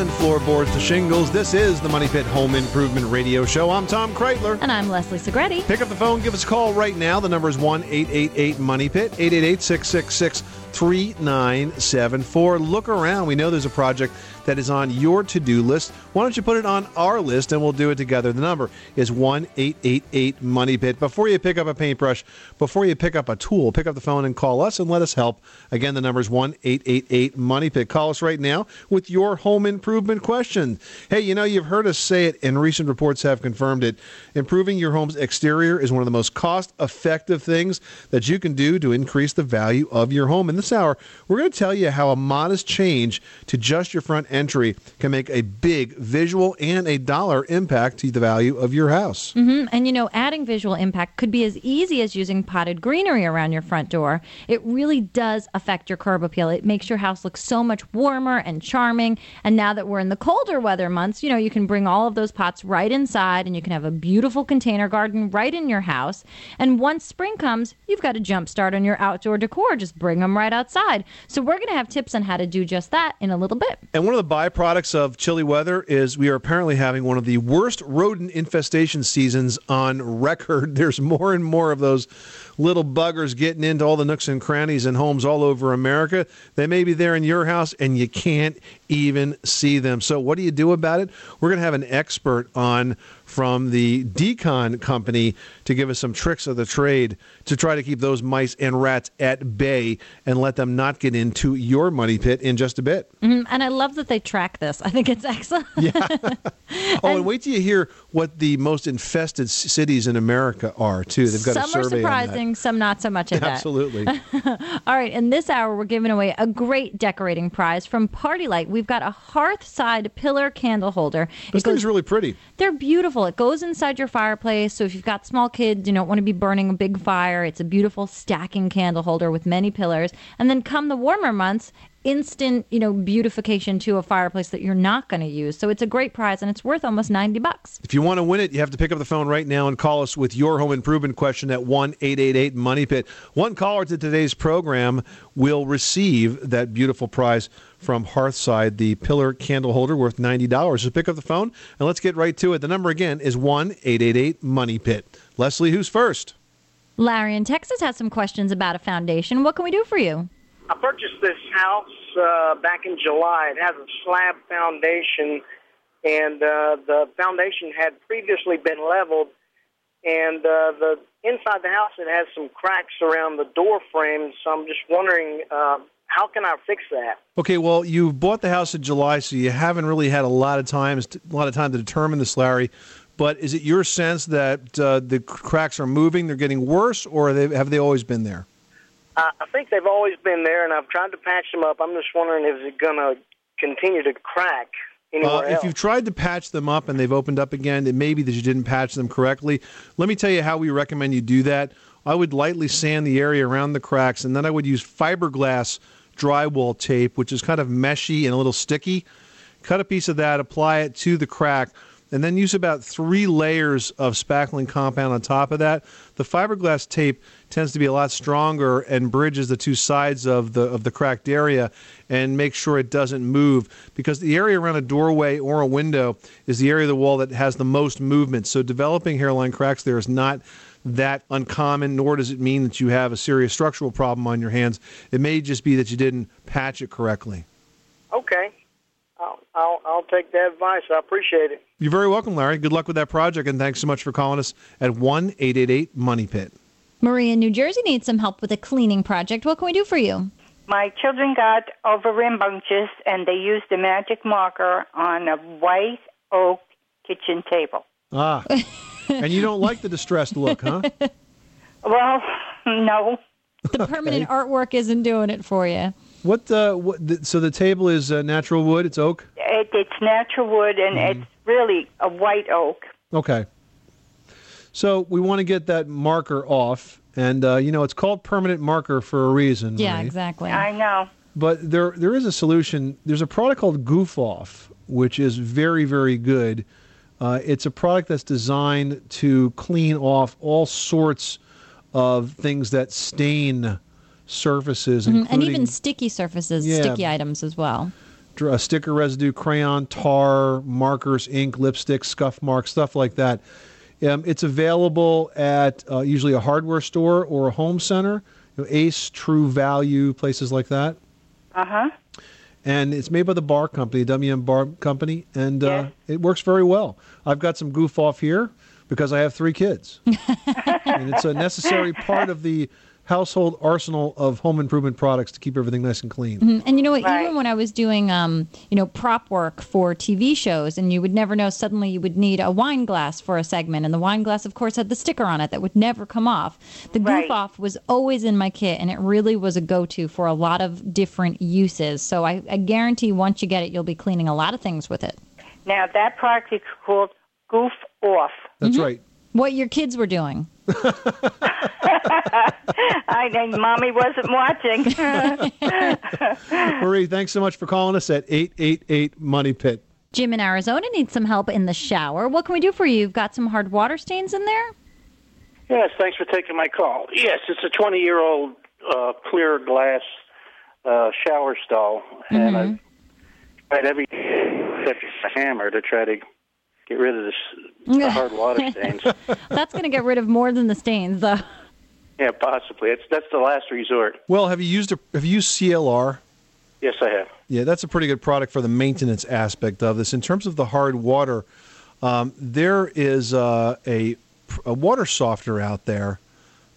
And floorboards to shingles. This is the Money Pit Home Improvement Radio Show. I'm Tom Kraeutler. And I'm Leslie Segrete. Pick up the phone, give us a call right now. The number is 1 888 Money Pit, 888 666 3974. Look around. We know there's a project that is on your to do list. Why don't you put it on our list and we'll do it together? The number is 1 888 Money Pit. Before you pick up a paintbrush, before you pick up a tool, pick up the phone and call us and let us help. Again, the number is 1 888 Money Pit. Call us right now with your home improvement question. Hey, you know, you've heard us say it, and recent reports have confirmed it. Improving your home's exterior is one of the most cost effective things that you can do to increase the value of your home. In this hour, we're going to tell you how a modest change to just your front entry can make a big visual and a dollar impact to the value of your house. hmm And you know, adding visual impact could be as easy as using potted greenery around your front door. It really does affect your curb appeal. It makes your house look so much warmer and charming. And now that we're in the colder weather months, you know, you can bring all of those pots right inside and you can have a beautiful container garden right in your house. And once spring comes, you've got a jump start on your outdoor decor. Just bring them right outside. So we're going to have tips on how to do just that in a little bit. And one of the byproducts of chilly weather is we are apparently having one of the worst rodent infestation seasons on record. There's more and more of those little buggers getting into all the nooks and crannies and homes all over America. They may be there in your house and you can't even see them. So, what do you do about it? We're going to have an expert on from the d-CON company to give us some tricks of the trade to try to keep those mice and rats at bay and let them not get into your money pit in just a bit. Mhm. And I love that they track this. I think it's excellent. yeah. Oh, and wait till you hear what the most infested cities in America are too. They've got some are surprising, some not so much at. Absolutely. All right, in this hour, we're giving away a great decorating prize from PartyLite. We've got a hearth side pillar candle holder. This It goes- thing's really pretty. they're beautiful. It goes inside your fireplace. So if you've got small kids, you don't want to be burning a big fire. It's a beautiful stacking candle holder with many pillars. And then come the warmer months, instant, you know, beautification to a fireplace that you're not going to use. So it's a great prize and it's worth almost 90 bucks. If you want to win it, you have to pick up the phone right now and call us with your home improvement question at 1 888 Money Pit. One caller to today's program will receive that beautiful prize from Hearthside, the pillar candle holder worth $90. So pick up the phone and let's get right to it. The number again is 1 888 Money Pit. Leslie, who's first? Larry in Texas has some questions about a foundation. What can we do for you? I purchased this house uh, back in July. It has a slab foundation, and uh, the foundation had previously been leveled. And uh, the inside the house, it has some cracks around the door frames. So I'm just wondering, uh, how can I fix that? Okay, well, you bought the house in July, so you haven't really had a lot of times, a lot of time to determine this, Larry. But is it your sense that uh, the cracks are moving, they're getting worse, or they, have they always been there? I, I think they've always been there, and I've tried to patch them up. I'm just wondering, is it going to continue to crack Uh, if you've tried to patch them up and they've opened up again, it may be that you didn't patch them correctly. Let me tell you how we recommend you do that. I would lightly sand the area around the cracks, and then I would use fiberglass drywall tape, which is kind of meshy and a little sticky. Cut a piece of that, apply it to the crack, and then use about three layers of spackling compound on top of that. The fiberglass tape tends to be a lot stronger and bridges the two sides of the of the cracked area and make sure it doesn't move because the area around a doorway or a window is the area of the wall that has the most movement. So developing hairline cracks there is not that uncommon, nor does it mean that you have a serious structural problem on your hands. It may just be that you didn't patch it correctly. Okay. I'll, I'll, I'll take that advice. I appreciate it. You're very welcome, Larry. Good luck with that project, and thanks so much for calling us at one eight eight eight Money Pit. Maria in New Jersey needs some help with a cleaning project. What can we do for you? My children got over rambunctious and they used a magic marker on a white oak kitchen table. Ah, and you don't like the distressed look, huh? Well, no. The permanent artwork isn't doing it for you. What? Uh, what? The, so the table is uh, natural wood. It's oak. It, it's natural wood and Mm-hmm. it's really a white oak. Okay. So we want to get that marker off, and uh, you know it's called permanent marker for a reason. Yeah, Marie. exactly. I know. But there there is a solution. There's a product called Goof Off, which is very very good. Uh, it's a product that's designed to clean off all sorts of things that stain surfaces, Mhm, including And even sticky surfaces, Yeah. sticky items as well. dr- uh, sticker residue, crayon, tar, markers, ink, lipstick, scuff marks, stuff like that. Um, it's available at uh, usually a hardware store or a home center, you know, Ace, True Value, places like that. Uh huh. And it's made by the Barr Company, WM Barr Company, and uh, it works very well. I've got some goof off here because I have three kids, and it's a necessary part of the household arsenal of home improvement products to keep everything nice and clean. Mhm. And you know what? Right. Even when I was doing, um, you know, prop work for TV shows, and you would never know. Suddenly, you would need a wine glass for a segment, and the wine glass, of course, had the sticker on it that would never come off. The goof Right. off was always in my kit, and it really was a go-to for a lot of different uses. So I, I guarantee, once you get it, you'll be cleaning a lot of things with it. Now that product is called Goof Off. That's Mm-hmm. right. What your kids were doing? I think mommy wasn't watching. Marie, thanks so much for calling us at 888 Money Pit. Jim in Arizona needs some help in the shower. What can we do for you? You've got some hard water stains in there. Yes, thanks for taking my call. Yes, it's a 20 year old uh, clear glass uh, shower stall, and I've tried every except a hammer to try to get rid of this the hard water stains. That's going to get rid of more than the stains, though. yeah, possibly. It's that's the last resort. Well, have you used a, have you used CLR? Yes, I have. Yeah, that's a pretty good product for the maintenance aspect of this. In terms of the hard water, um, there is uh, a, a water softener out there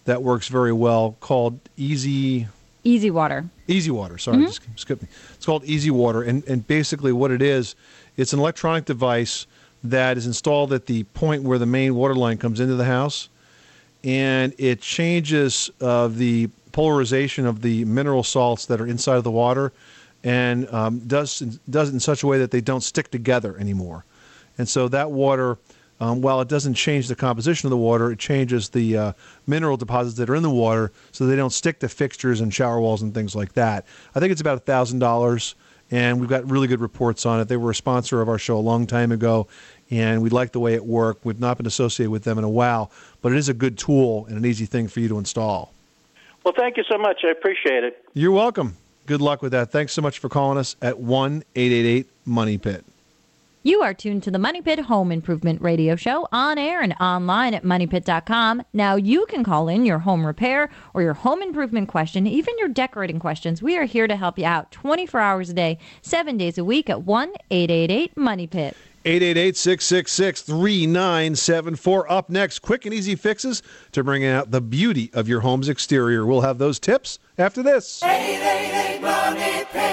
that works very well called Easy Easy water. Easy Water. Sorry, just skip me. It's called Easy Water, and and basically what it is, it's an electronic device that is installed at the point where the main water line comes into the house, and it changes uh, the polarization of the mineral salts that are inside of the water, and um, does does it in such a way that they don't stick together anymore, and so that water. Um, while it doesn't change the composition of the water, it changes the uh, mineral deposits that are in the water so they don't stick to fixtures and shower walls and things like that. I think it's about thousand dollars, and we've got really good reports on it. They were a sponsor of our show a long time ago, and we like the way it worked. We've not been associated with them in a while, but it is a good tool and an easy thing for you to install. Well, thank you so much. I appreciate it. You're welcome. Good luck with that. Thanks so much for calling us at one eight eight eight Money Pit. You are tuned to the Money Pit Home Improvement Radio Show on air and online at moneypit.com. Now you can call in your home repair or your home improvement question, even your decorating questions. We are here to help you out 24 hours a day, 7 days a week at 1 888 Money Pit. 888-666-3974. Up next, quick and easy fixes to bring out the beauty of your home's exterior. We'll have those tips after this. 888 Money Pit. Money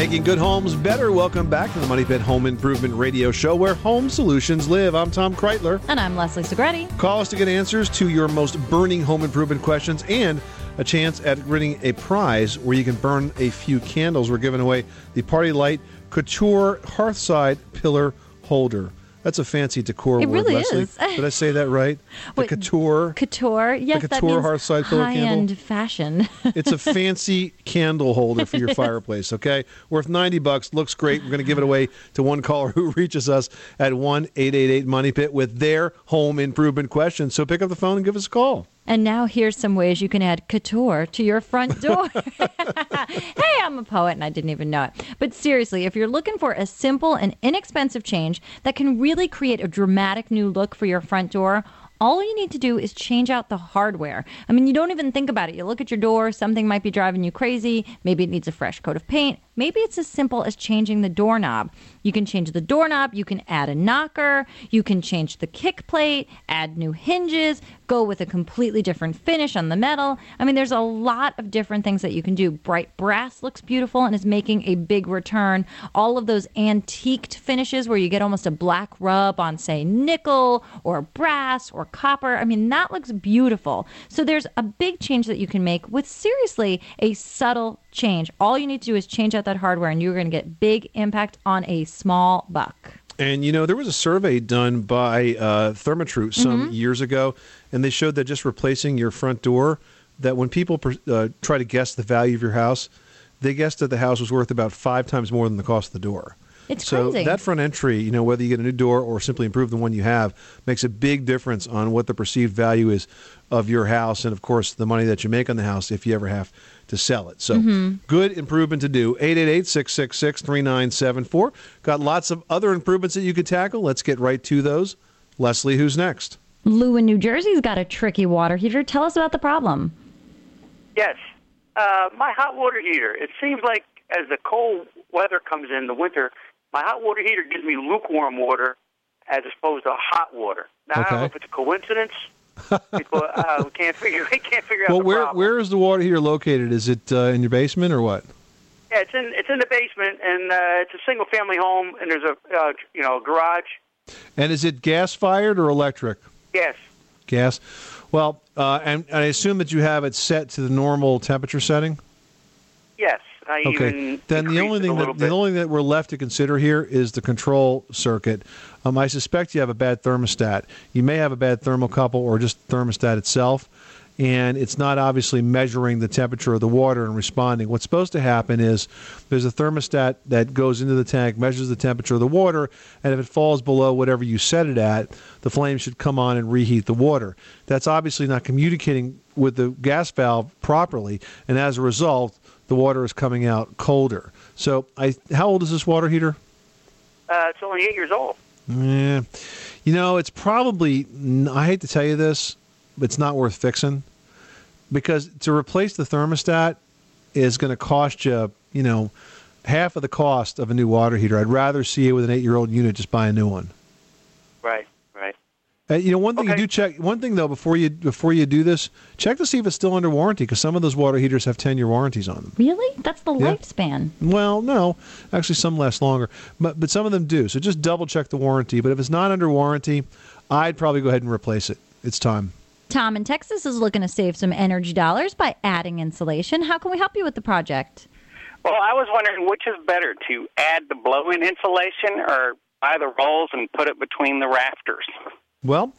Making good homes better. Welcome back to the Money Pit Home Improvement Radio Show where home solutions live. I'm Tom Kraeutler. And I'm Leslie Segrete. Call us to get answers to your most burning home improvement questions and a chance at winning a prize where you can burn a few candles. We're giving away the PartyLite Couture Hearthside Pillar Holder. That's a fancy decor It word, really Leslie. is. Did I say that right? The Wait, couture. Couture, yes, that couture means hearthside pillow candle? high-end fashion. It's a fancy candle holder for your fireplace, okay? Worth 90 bucks, looks great. We're going to give it away to one caller who reaches us at 1-888 Money Pit with their home improvement question. So pick up the phone and give us a call. And now here's some ways you can add couture to your front door. hey, I'm a poet and I didn't even know it. But seriously, if you're looking for a simple and inexpensive change that can really create a dramatic new look for your front door, all you need to do is change out the hardware. I mean, you don't even think about it. You look at your door, something might be driving you crazy. Maybe it needs a fresh coat of paint. Maybe it's as simple as changing the doorknob. You can change the doorknob, you can add a knocker, you can change the kick plate, add new hinges, go with a completely different finish on the metal. I mean, there's a lot of different things that you can do. Bright brass looks beautiful and is making a big return. All of those antiqued finishes where you get almost a black rub on, say, nickel or brass or copper. I mean, that looks beautiful. So there's a big change that you can make with seriously a subtle change. All you need to do is change out that hardware and you're going to get big impact on a small buck. And you know, there was a survey done by uh, Therma-Tru some years ago, and they showed that just replacing your front door, that when people per, uh, try to guess the value of your house, they guessed that the house was worth about five times more than the cost of the door. It's so crazy. that front entry, you know, whether you get a new door or simply improve the one you have, makes a big difference on what the perceived value is of your house, and of course the money that you make on the house if you ever have to sell it. So Mm-hmm. good improvement to do. 888-666-3974. Got lots of other improvements that you could tackle. Let's get right to those. Leslie, who's next? Lou in New Jersey's got a tricky water heater. Tell us about the problem. Yes. Uh, my hot water heater. It seems like as the cold weather comes in, the winter, my hot water heater gives me lukewarm water as opposed to hot water. Now, I don't know if it's a coincidence. People uh, we can't figure we can't figure out Well, where problem. where is the water heater located? Is it uh, in your basement or what? Yeah, it's in it's in the basement, and uh, it's a single family home, and there's a uh, you know a garage. And is it gas fired or electric? Yes. Gas. Well, uh, and, and I assume that you have it set to the normal temperature setting. Yes. I Okay. Then the only thing that the only thing that we're left to consider here is the control circuit. Um, I suspect you have a bad thermostat. You may have a bad thermocouple or just thermostat itself, and it's not obviously measuring the temperature of the water and responding. What's supposed to happen is there's a thermostat that goes into the tank, measures the temperature of the water, and if it falls below whatever you set it at, the flame should come on and reheat the water. That's obviously not communicating with the gas valve properly, and as a result, the water is coming out colder. So, I how old is this water heater? Uh, it's only eight years old. Yeah, you know, it's probably. I hate to tell you this, but it's not worth fixing because to replace the thermostat is going to cost you, you know, half of the cost of a new water heater. I'd rather see it with an eight-year-old unit just buy a new one. Right. Right. Uh, you know, one thing Okay. you do check. One thing though, before you before you do this, check to see if it's still under warranty because some of those water heaters have ten-year warranties on them. Really? That's the Yeah. lifespan. Well, no, actually, some last longer, but but some of them do. So just double check the warranty. But if it's not under warranty, I'd probably go ahead and replace it. It's time. Tom in Texas is looking to save some energy dollars by adding insulation. How can we help you with the project? Well, I was wondering which is better to add the blow-in insulation or buy the rolls and put it between the rafters. Well,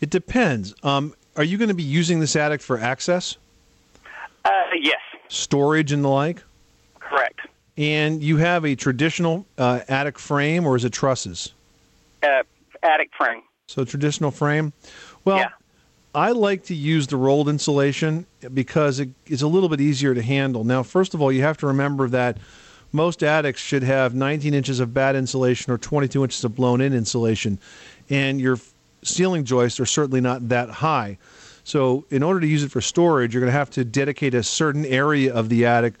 it depends. Um, are you going to be using this attic for access, Uh, yes, storage, and the like? correct. And you have a traditional uh, attic frame, or is it trusses? Uh, attic frame. So traditional frame. Well, Yeah. I like to use the rolled insulation because it is a little bit easier to handle. Now, first of all, you have to remember that most attics should have 19 inches of bad insulation or 22 inches of blown-in insulation, and your ceiling joists are certainly not that high. So, in order to use it for storage, you're going to have to dedicate a certain area of the attic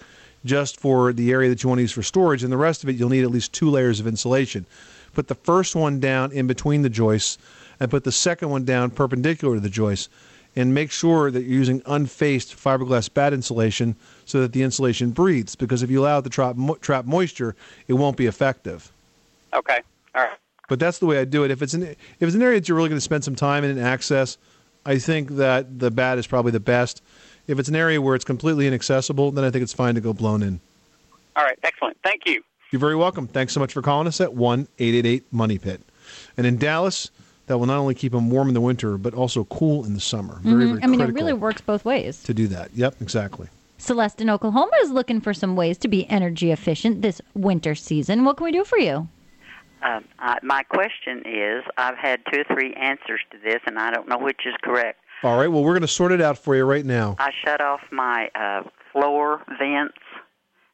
just for the area that you want to use for storage, and the rest of it you'll need at least two layers of insulation. Put the first one down in between the joists, and put the second one down perpendicular to the joists, and make sure that you're using unfaced fiberglass bat insulation so that the insulation breathes. Because if you allow it to trap, mo- trap moisture, it won't be effective. Okay. All right. But that's the way I do it. If it's an if it's an area that you're really going to spend some time in and access, I think that the bat is probably the best. If it's an area where it's completely inaccessible, then I think it's fine to go blown in. All right. Excellent. Thank you. You're very welcome. Thanks so much for calling us at one eight eight eight Money Pit. And in Dallas, that will not only keep them warm in the winter, but also cool in the summer. Very, Mhm. very I mean, it really works both ways. to do that. Yep, exactly. Celeste in Oklahoma is looking for some ways to be energy efficient this winter season. What can we do for you? Um, I, my question is, I've had two or three answers to this, and I don't know which is correct. All right. Well, we're going to sort it out for you right now. I shut off my uh, floor vents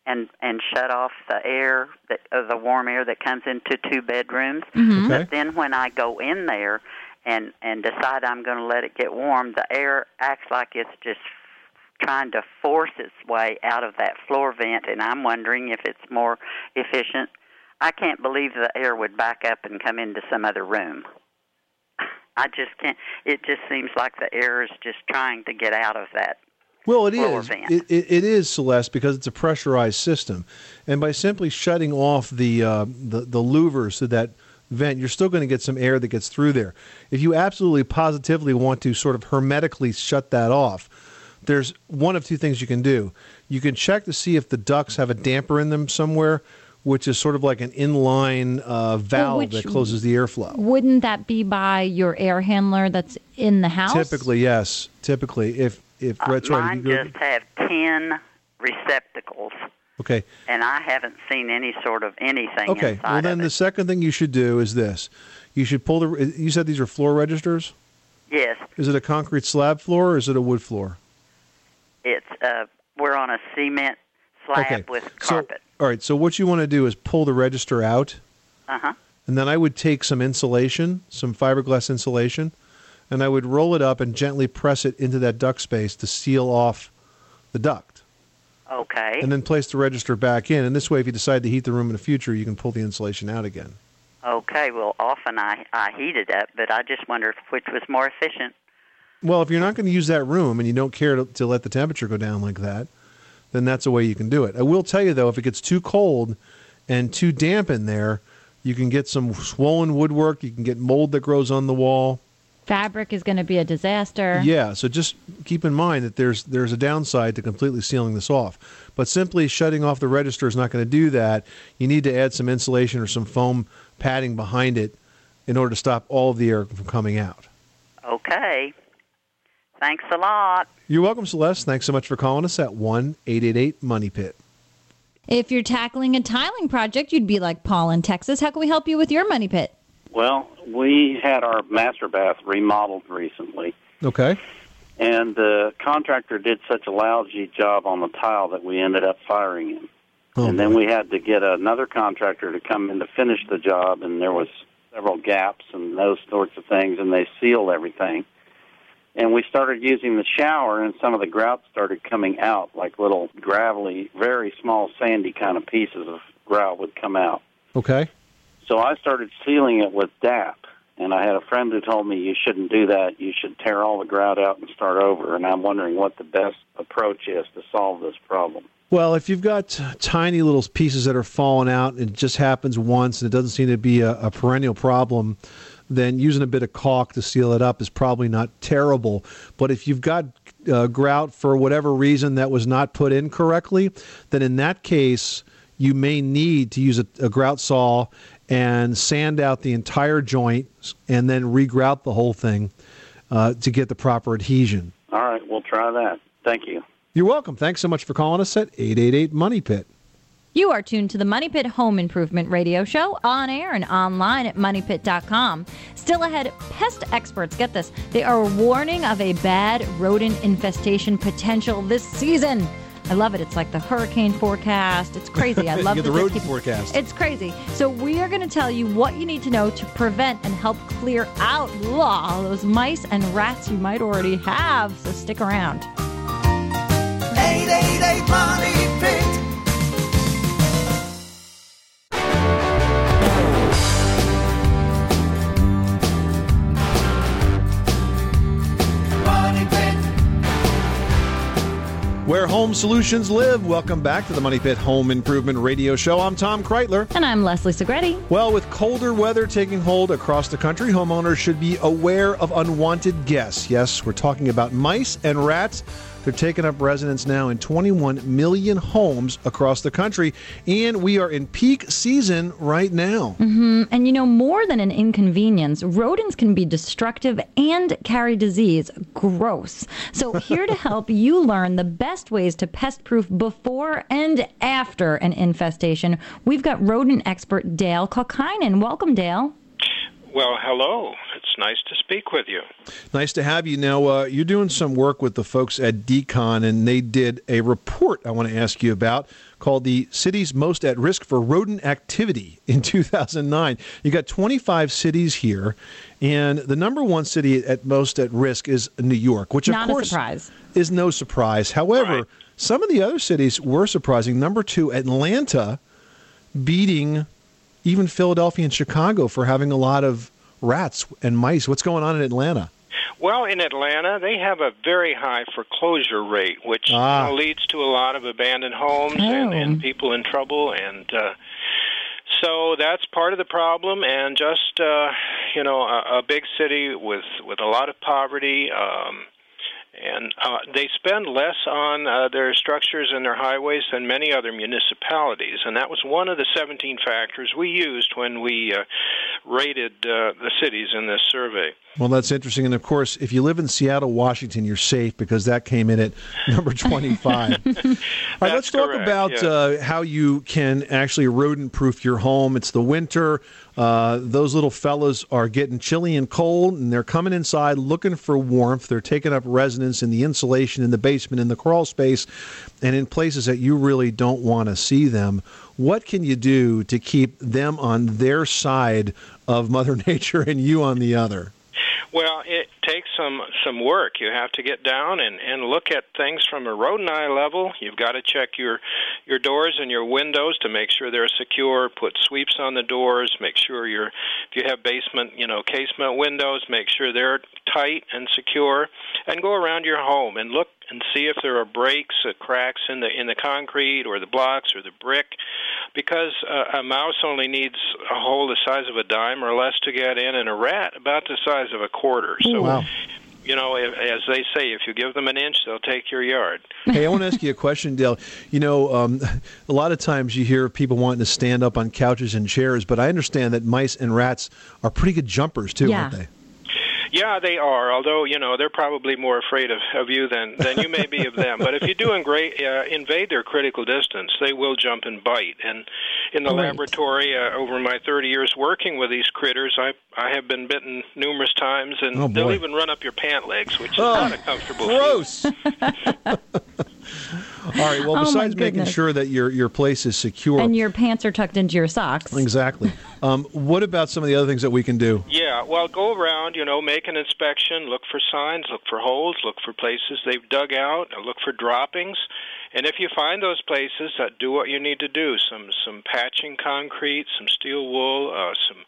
and and shut off the air, that, uh, the warm air that comes into two bedrooms. Mhm. Okay. But then when I go in there and and decide I'm going to let it get warm, the air acts like it's just trying to force its way out of that floor vent, and I'm wondering if it's more efficient. I can't believe the air would back up and come into some other room. I just can't. It just seems like the air is just trying to get out of that. Well, it is. It, it, it is Celeste because it's a pressurized system, and by simply shutting off the uh, the the louvers to that vent, you're still going to get some air that gets through there. If you absolutely positively want to sort of hermetically shut that off, there's one of two things you can do. You can check to see if the ducts have a damper in them somewhere, which is sort of like an inline uh, valve which- that closes the airflow. Wouldn't that be by your air handler that's in the house? Typically, yes. Typically, if if Uh, that's right, if mine you just have ten receptacles, okay. and I haven't seen any sort of anything Okay. inside Well, then of the it. second thing you should do is this: you should pull the. You said these are floor registers. Yes, Is it a concrete slab floor or is it a wood floor? it's uh, we're on a cement slab okay. with so, all right. So what you want to do is pull the register out, Uh huh. and then I would take some insulation, some fiberglass insulation, and I would roll it up and gently press it into that duct space to seal off the duct, Okay. and then place the register back in. And this way, if you decide to heat the room in the future, you can pull the insulation out again. Okay. Well, often I I heat it up, but I just wonder which was more efficient. Well, if you're not going to use that room and you don't care to, to let the temperature go down like that, then that's a way you can do it. I will tell you though, if it gets too cold and too damp in there, you can get some swollen woodwork. You can get mold that grows on the wall. Fabric is going to be a disaster. Yeah, so just keep in mind that there's there's a downside to completely sealing this off. But simply shutting off the register is not going to do that. You need to add some insulation or some foam padding behind it in order to stop all of the air from coming out. Okay. Thanks a lot. You're welcome, Celeste. Thanks so much for calling us at one eight eight eight Money Pit. If you're tackling a tiling project, you'd be like Paul in Texas. How can we help you with your money pit? Well, we had our master bath remodeled recently, Okay. and the contractor did such a lousy job on the tile that we ended up firing him. Oh, and then we had to get another contractor to come in to finish the job, and there was several gaps and those sorts of things, and they sealed everything. And we started using the shower, and some of the grout started coming out, like little gravelly, very small, sandy kind of pieces of grout would come out. Okay. So I started sealing it with DAP, and I had a friend who told me you shouldn't do that. You should tear all the grout out and start over. And I'm wondering what the best approach is to solve this problem. Well, if you've got tiny little pieces that are falling out and it just happens once and it doesn't seem to be a, a perennial problem, then using a bit of caulk to seal it up is probably not terrible. But if you've got uh, grout for whatever reason that was not put in correctly, then in that case, you may need to use a, a grout saw and sand out the entire joint and then regrout the whole thing uh, to get the proper adhesion. All right, we'll try that. Thank you. You're welcome. Thanks so much for calling us at 888 Money Pit. You are tuned to the Money Pit Home Improvement Radio Show on air and online at moneypit.com. Still ahead, pest experts, get this, they are warning of a bad rodent infestation potential this season. I love it. It's like the hurricane forecast. It's crazy. I love get the that they rodent keep- forecast. It's crazy. So we are going to tell you what you need to know to prevent and help clear out blah, those mice and rats you might already have. So stick around. 888 Money Pit. Money Where home solutions live. Welcome back to the Money Pit Home Improvement Radio Show. I'm Tom Kraeutler. And I'm Leslie Segrete. Well, with colder weather taking hold across the country, homeowners should be aware of unwanted guests. Yes, we're talking about mice and rats. They're taking up residence now in 21 million homes across the country, and we are in peak season right now. hmm And you know, more than an inconvenience, rodents can be destructive and carry disease. Gross. So, here to help you learn the best ways to pest proof before and after an infestation, we've got rodent expert Dale Kaukeinen. Welcome, Dale. Well, hello. It's nice to speak with you. Nice to have you. Now, uh, you're doing some work with the folks at d-CON, and they did a report I want to ask you about called The Cities Most at Risk for Rodent Activity in 2009. You got 25 cities here, and the number one city at most at risk is New York, which, Not of a course, surprise. is no surprise. However, some of the other cities were surprising. Number two, Atlanta beating even Philadelphia and Chicago for having a lot of rats and mice. What's going on in Atlanta? Well, in Atlanta, they have a very high foreclosure rate, which Ah. you know, leads to a lot of abandoned homes and, and people in trouble. And uh, so that's part of the problem. And just uh, you know, a, a big city with with a lot of poverty. Um, and uh, they spend less on uh, their structures and their highways than many other municipalities, and that was one of the 17 factors we used when we uh, rated uh, the cities in this survey. Well, that's interesting. And of course, if you live in Seattle, Washington, you're safe because that came in at number 25. All right, let's talk correct, about yes. uh, how you can actually rodent proof your home. It's the winter. Uh, those little fellas are getting chilly and cold, and they're coming inside looking for warmth. They're taking up residence in the insulation in the basement, in the crawl space, and in places that you really don't want to see them. What can you do to keep them on their side of Mother Nature and you on the other? Well, it takes some some work. You have to get down and and look at things from a rodent eye level. You've got to check your your doors and your windows to make sure they're secure. Put sweeps on the doors. Make sure your if you have basement, you know, casement windows, make sure they're tight and secure. And go around your home and look and see if there are breaks, uh, cracks in the in the concrete or the blocks or the brick, because uh, a mouse only needs a hole the size of a dime or less to get in, and a rat about the size of a quarter. So. Wow. You know, as they say, if you give them an inch, they'll take your yard. hey, I want to ask you a question, Dale. You know, um, a lot of times you hear people wanting to stand up on couches and chairs, but I understand that mice and rats are pretty good jumpers too, aren't they? Yeah, they are. Although you know they're probably more afraid of, of you than than you may be of them. But if you do invade, uh, invade their critical distance, they will jump and bite. And in the Right. laboratory, uh, over my 30 years working with these critters, I I have been bitten numerous times, and Oh, they'll even run up your pant legs, which is Oh, not a comfortable. gross. All right. Well, Oh, besides making sure that your your place is secure, And your pants are tucked into your socks. exactly. Um, what about some of the other things that we can do? Yeah, well, go around, you know, make an inspection, look for signs, look for holes, look for places they've dug out, uh, look for droppings. And if you find those places, uh, do what you need to do. Some some patching concrete, some steel wool, uh, some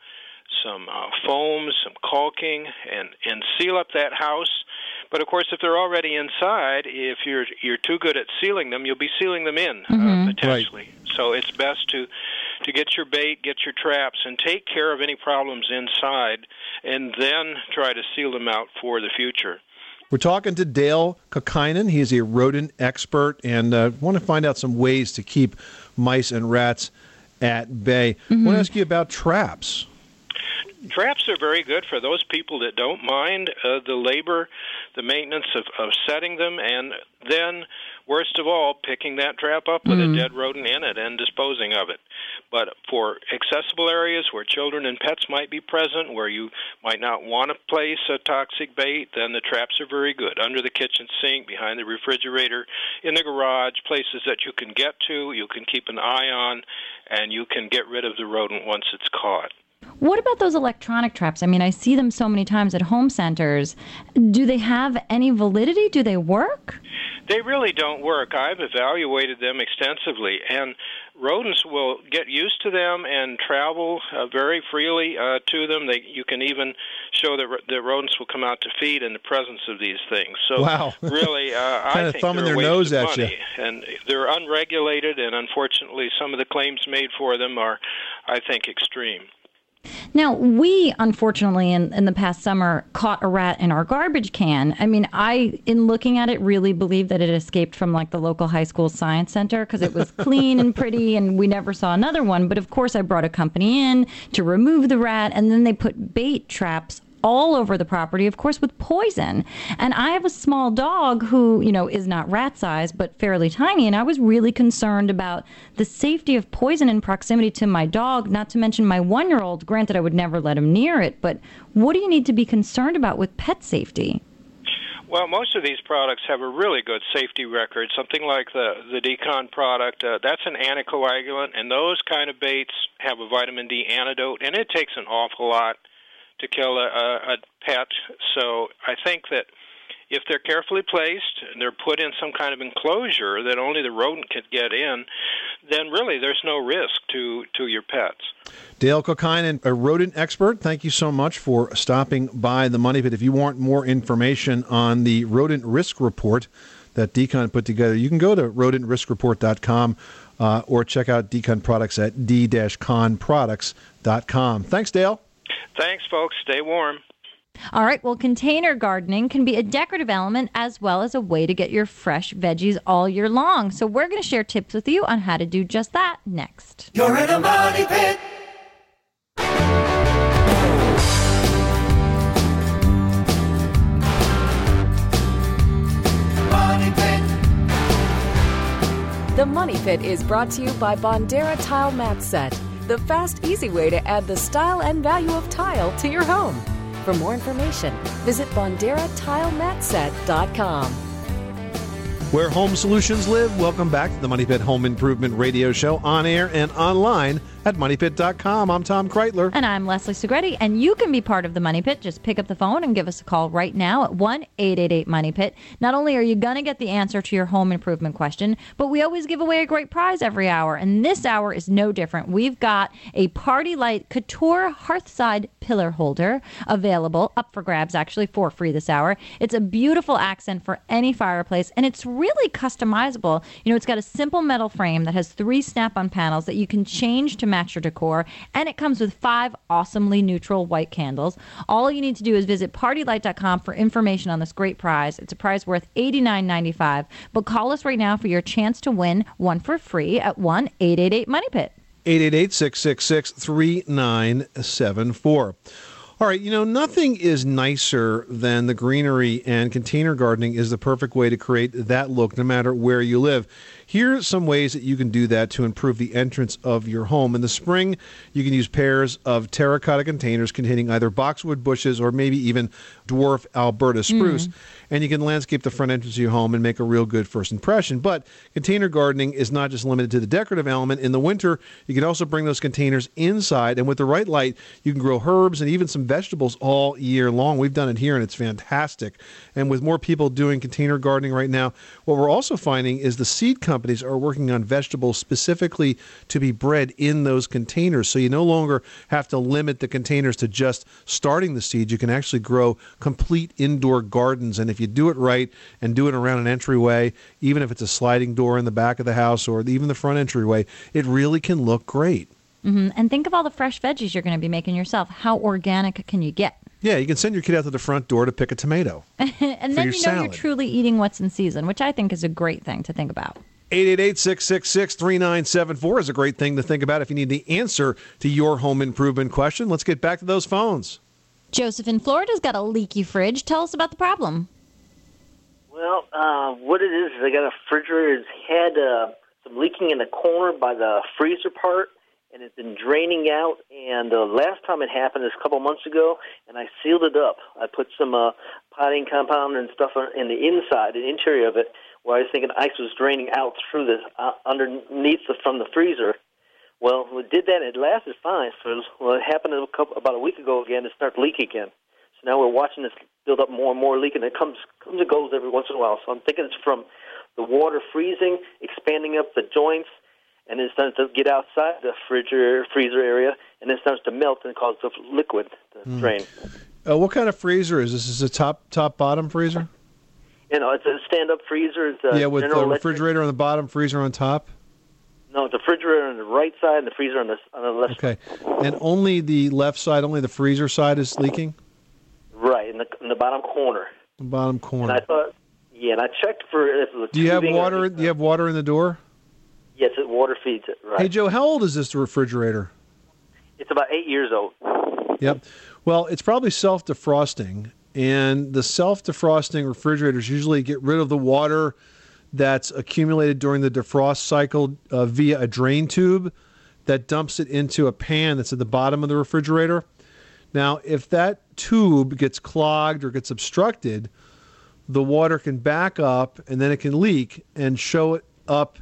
some uh, foam, some caulking, and and seal up that house. But of course, if they're already inside, if you're you're too good at sealing them, you'll be sealing them in uh, potentially. So it's best to to get your bait, get your traps, and take care of any problems inside, and then try to seal them out for the future. We're talking to Dale Kaukeinen. He's a rodent expert, and uh, want to find out some ways to keep mice and rats at bay. I want to ask you about traps. Traps are very good for those people that don't mind uh, the labor, the maintenance of, of setting them, and then, worst of all, picking that trap up with a dead rodent in it and disposing of it. But for accessible areas where children and pets might be present, where you might not want to place a toxic bait, then the traps are very good. Under the kitchen sink, behind the refrigerator, in the garage, places that you can get to, you can keep an eye on, and you can get rid of the rodent once it's caught. What about those electronic traps? I mean, I see them so many times at home centers. Do they have any validity? Do they work? They really don't work. I've evaluated them extensively, and rodents will get used to them and travel uh, very freely uh, to them. They, you can even show that, the rodents will come out to feed in the presence of these things. So, Wow. really, uh, I Kinda think thumbing they're a their nose of at you. money, and they're unregulated. And unfortunately, some of the claims made for them are, I think, extreme. Now, we unfortunately in, in the past summer caught a rat in our garbage can. I mean, I, in looking at it, really believe that it escaped from like the local high school science center because it was clean and pretty and we never saw another one. But of course, I brought a company in to remove the rat and then they put bait traps all over the property, of course, with poison. And I have a small dog who, you know, is not rat size, but fairly tiny. And I was really concerned about the safety of poison in proximity to my dog, not to mention my one year old. Granted, I would never let him near it, but what do you need to be concerned about with pet safety? Well, most of these products have a really good safety record. Something like the the d-CON product, uh, that's an anticoagulant, and those kind of baits have a vitamin D antidote, and it takes an awful lot to kill a, a, pet. So I think that if they're carefully placed and they're put in some kind of enclosure that only the rodent can get in, then really there's no risk to to your pets. Dale Kaukeinen, a rodent expert, thank you so much for stopping by the Money Pit. If you want more information on the rodent risk report that d-CON put together, you can go to rodentriskreport.com uh, or check out d-CON products at d-conproducts.com. Thanks, Dale. Thanks, folks. Stay warm. All right, well, container gardening can be a decorative element as well as a way to get your fresh veggies all year long. So, we're going to share tips with you on how to do just that next. You're in a money pit. Money pit. The Money Pit is brought to you by Bondera Tile Mat Set, the fast, easy way to add the style and value of tile to your home. For more information, visit BonderaTileMatSet.com. Where home solutions live, welcome back to the Money Pit Home Improvement Radio Show on air and online at MoneyPit.com. I'm Tom Kraeutler. And I'm Leslie Segrete, and you can be part of the Money Pit. Just pick up the phone and give us a call right now at 1 888 Money Pit. Not only are you going to get the answer to your home improvement question, but we always give away a great prize every hour, and this hour is no different. We've got a PartyLite Couture Hearthside Pillar Holder available, up for grabs actually, for free this hour. It's a beautiful accent for any fireplace, and it's really customizable. You know, it's got a simple metal frame that has three snap on panels that you can change to match your decor, and it comes with five awesomely neutral white candles. All you need to do is visit partylite.com for information on this great prize. It's a prize worth $89.95, but call us right now for your chance to win one for free at 1 888 Money Pit. 888 666 3974. All right, you know, nothing is nicer than the greenery, and container gardening is the perfect way to create that look no matter where you live. Here are some ways that you can do that to improve the entrance of your home. In the spring, you can use pairs of terracotta containers containing either boxwood bushes or maybe even dwarf Alberta hmm. spruce, and you can landscape the front entrance of your home and make a real good first impression. But container gardening is not just limited to the decorative element. In the winter, you can also bring those containers inside, and with the right light, you can grow herbs and even some vegetables all year long. We've done it here, and it's fantastic. And with more people doing container gardening right now, what we're also finding is the seed companies are working on vegetables specifically to be bred in those containers. So you no longer have to limit the containers to just starting the seeds. You can actually grow complete indoor gardens. And if you do it right and do it around an entryway, even if it's a sliding door in the back of the house or even the front entryway, it really can look great. hmm And think of all the fresh veggies you're going to be making yourself. How organic can you get? Yeah, you can send your kid out to the front door to pick a tomato. and then you know salad. you're truly eating what's in season, which I think is a great thing to think about. 888-666-3974 is a great thing to think about if you need the answer to your home improvement question. Let's get back to those phones. Joseph in Florida's got a leaky fridge. Tell us about the problem. Well, uh, what it is is I got a refrigerator. It's had uh, some leaking in the corner by the freezer part, and it's been draining out. And the last time it happened is a couple months ago, and I sealed it up. I put some uh, potting compound and stuff on- in the inside, the interior of it, where I was thinking ice was draining out through the uh, underneath the, from the freezer. Well, we did that, and it lasted fine. So well, it happened a couple, about a week ago again. It started leaking again. So now we're watching this build up more and more leak, and it comes comes and goes every once in a while. So I'm thinking it's from the water freezing, expanding up the joints, and it starts to get outside the refrigerator freezer area, and then starts to melt and cause the liquid to Hmm. drain. Uh, what kind of freezer is this? Is it a top top bottom freezer? You know, it's a stand up freezer. It's a yeah, with the refrigerator on the bottom, freezer on top. No, it's a refrigerator on the right side and the freezer on the on the left. Okay, and only the left side, only the freezer side is leaking. Right in the in the bottom corner. The bottom And I corner. thought, yeah, and I checked for if it was Do you have water? Do you have water in the door? Yes, it water feeds it. Right. Hey Joe, how old is this refrigerator? It's about eight years old. Yep. Well, it's probably self defrosting, and the self defrosting refrigerators usually get rid of the water that's accumulated during the defrost cycle uh, via a drain tube that dumps it into a pan that's at the bottom of the refrigerator. Now, if that tube gets clogged or gets obstructed, the water can back up and then it can leak and show it up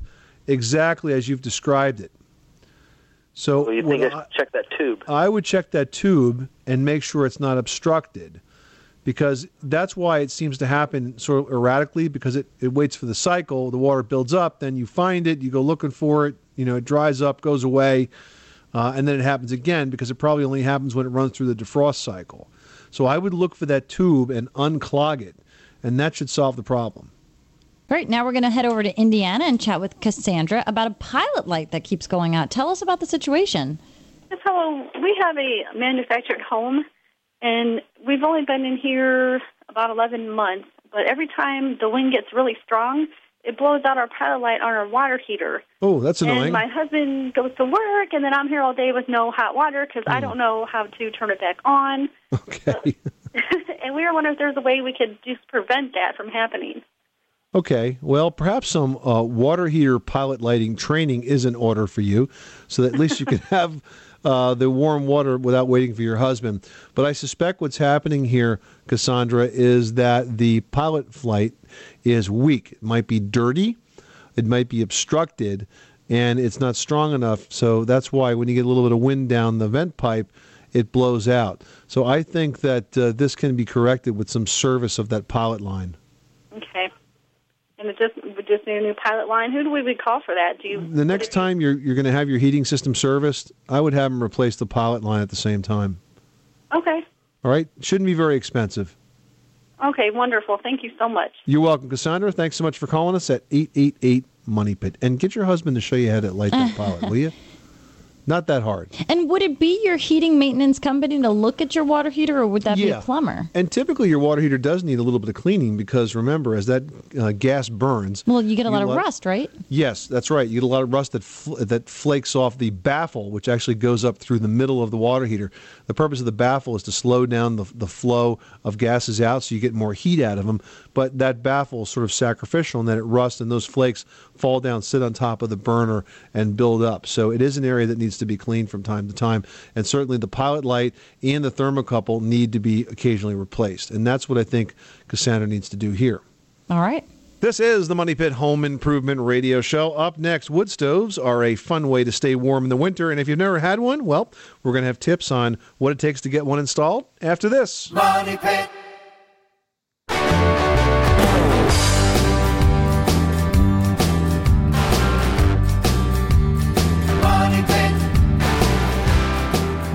exactly as you've described it. So So you think I I- check that tube? I would check that tube and make sure it's not obstructed because that's why it seems to happen sort of erratically because it, it waits for the cycle, the water builds up, then you find it, you go looking for it, you know, it dries up, goes away, uh, and then it happens again because it probably only happens when it runs through the defrost cycle. So I would look for that tube and unclog it, and that should solve the problem. All right, now we're going to head over to Indiana and chat with Cassandra about a pilot light that keeps going out. Tell us about the situation. Yes, hello. We have a manufactured home, and we've only been in here about 11 months. But every time the wind gets really strong, it blows out our pilot light on our water heater. Oh, that's And annoying. my husband goes to work, and then I'm here all day with no hot water because Hmm. I don't know how to turn it back on. Okay. and we were wondering if there's a way we could just prevent that from happening. Okay, well, perhaps some uh, water heater pilot lighting training is in order for you, so that at least you can have uh, the warm water without waiting for your husband. But I suspect what's happening here, Cassandra, is that the pilot light is weak. It might be dirty, it might be obstructed, and it's not strong enough. So that's why when you get a little bit of wind down the vent pipe, it blows out. So I think that uh, this can be corrected with some service of that pilot line. Okay. And it just we just need a new pilot line. Who do we would call for that? Do you? The next time you're you're going to have your heating system serviced, I would have them replace the pilot line at the same time. Okay. All right, shouldn't be very expensive. Okay. Wonderful. Thank you so much. You're welcome, Cassandra. Thanks so much for calling us at eight eight eight Money Pit, and get your husband to show you how to light that pilot, will you? Not that hard. And would it be your heating maintenance company to look at your water heater, or would that be a plumber? And typically, your water heater does need a little bit of cleaning because remember, as that uh, gas burns, Well, you get a lot of lo- rust, right? Yes, that's right. You get a lot of rust that fl- that flakes off the baffle, which actually goes up through the middle of the water heater. The purpose of the baffle is to slow down the, the flow of gases out, so you get more heat out of them. But that baffle is sort of sacrificial, and then it rusts, and those flakes fall down, sit on top of the burner, and build up. So it is an area that needs to be cleaned from time to time. And certainly, the pilot light and the thermocouple need to be occasionally replaced, and that's what I think Cassandra needs to do here. All right. This is the Money Pit Home Improvement Radio Show. Up next, wood stoves are a fun way to stay warm in the winter. And if you've never had one, well, we're going to have tips on what it takes to get one installed after this. Money Pit.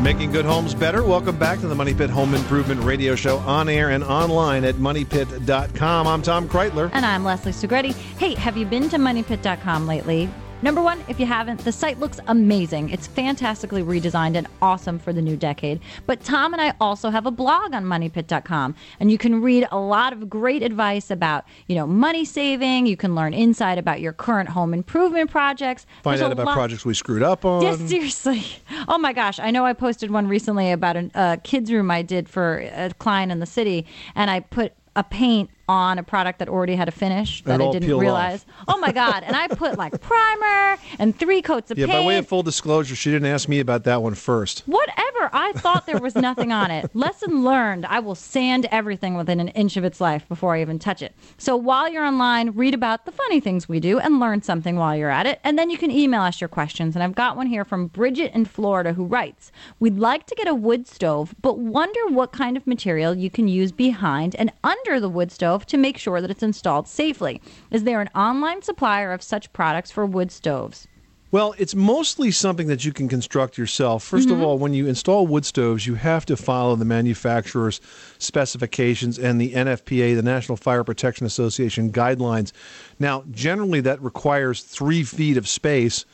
Making good homes better. Welcome back to the Money Pit Home Improvement Radio Show on air and online at moneypit.com. I'm Tom Kraeutler. And I'm Leslie Segrete. Hey, have you been to moneypit.com lately? Number one, if you haven't, the site looks amazing. It's fantastically redesigned and awesome for the new decade. But Tom and I also have a blog on moneypit.com, and you can read a lot of great advice about, you know, money saving. You can learn insight about your current home improvement projects. Find There's out about lot- projects we screwed up on. Yes, seriously. Oh my gosh. I know I posted one recently about a uh, kids' room I did for a client in the city, and I put a paint on a product that already had a finish that I didn't realize. Oh my God. And I put like primer and three coats of yeah, paint. Yeah, by way of full disclosure, she didn't ask me about that one first. Whatever. I thought there was nothing on it. Lesson learned. I will sand everything within an inch of its life before I even touch it. So while you're online, read about the funny things we do and learn something while you're at it. And then you can email us your questions. And I've got one here from Bridget in Florida who writes We'd like to get a wood stove, but wonder what kind of material you can use behind and under the wood stove to make sure that it's installed safely. Is there an online supplier of such products for wood stoves? Well, it's mostly something that you can construct yourself. 1st of all, when you install wood stoves, you have to follow the manufacturer's specifications and the NFPA, the National Fire Protection Association guidelines. Now, generally, that requires three feet of space.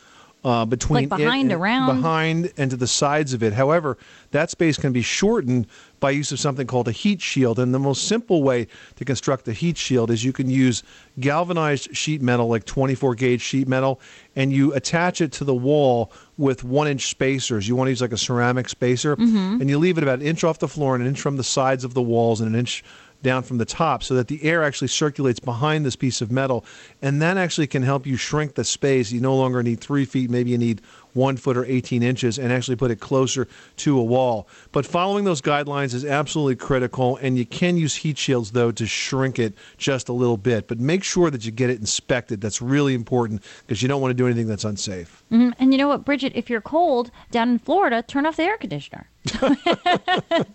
Uh, between Like it behind, and- around? behind and to the sides of it. However, that space can be shortened by use of something called a heat shield. And the most simple way to construct a heat shield is you can use galvanized sheet metal, like 24 gauge sheet metal, and you attach it to the wall with one inch spacers. You want to use like a ceramic spacer, Mhm. and you leave it about an inch off the floor and an inch from the sides of the walls and an inch down from the top so that the air actually circulates behind this piece of metal and that actually can help you shrink the space you no longer need three feet maybe you need one foot or 18 inches and actually put it closer to a wall but following those guidelines is absolutely critical and you can use heat shields though to shrink it just a little bit but make sure that you get it inspected that's really important because you don't want to do anything that's unsafe Mhm. And you know what, Bridget? If you're cold down in Florida, turn off the air conditioner.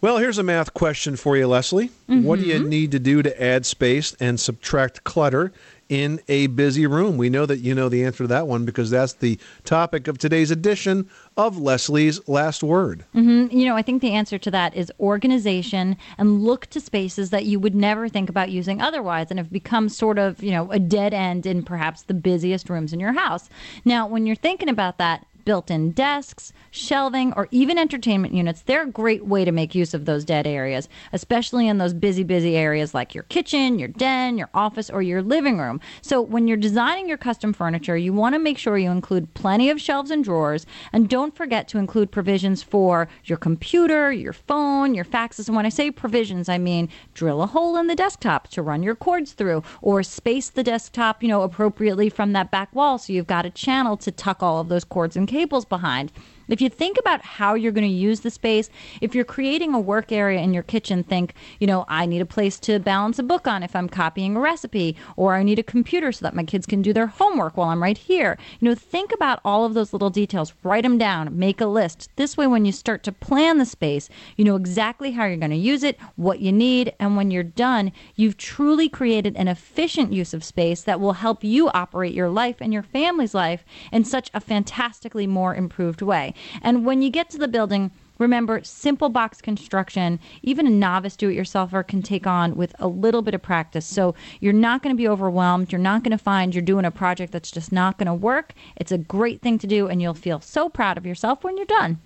Well, here's a math question for you, Leslie. What do you need to do to add space and subtract clutter in a busy room? We know that you know the answer to that one because that's the topic of today's edition of Leslie's Last Word. hmm You know, I think the answer to that is organization and look to spaces that you would never think about using otherwise and have become sort of, you know, a dead end in perhaps the busiest rooms in your house. Now, when you're thinking about that, built in desks, shelving, or even entertainment units, they're a great way to make use of those dead areas, especially in those busy, busy areas like your kitchen, your den, your office, or your living room. So when you're designing your custom furniture, you want to make sure you include plenty of shelves and drawers, and don't forget to include provisions for your computer, your phone, your faxes. And when I say provisions, I mean drill a hole in the desktop to run your cords through, or space the desktop, you know, appropriately from that back wall so you've got a channel to tuck all of those cords and cables behind. If you think about how you're going to use the space, if you're creating a work area in your kitchen, think, you know, I need a place to balance a book on if I'm copying a recipe, or I need a computer so that my kids can do their homework while I'm right here. You know, think about all of those little details, write them down, make a list. This way, when you start to plan the space, you know exactly how you're going to use it, what you need, and when you're done, you've truly created an efficient use of space that will help you operate your life and your family's life in such a fantastically more improved way. And when you get to the building, Remember, simple box construction, even a novice do it yourselfer can take on with a little bit of practice. So you're not going to be overwhelmed. You're not going to find you're doing a project that's just not going to work. It's a great thing to do, and you'll feel so proud of yourself when you're done.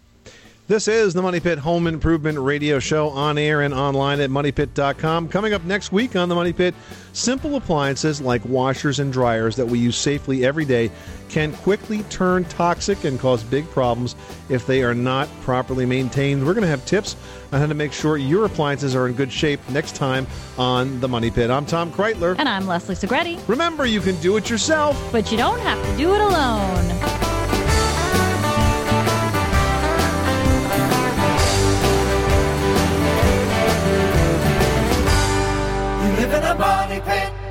This is the Money Pit Home Improvement Radio Show on air and online at moneypit.com. Coming up next week on the Money Pit, simple appliances like washers and dryers that we use safely every day can quickly turn toxic and cause big problems if they are not properly maintained. We're going to have tips on how to make sure your appliances are in good shape next time on the Money Pit. I'm Tom Kraeutler. And I'm Leslie Segrete. Remember, you can do it yourself, but you don't have to do it alone. Live in a money pit.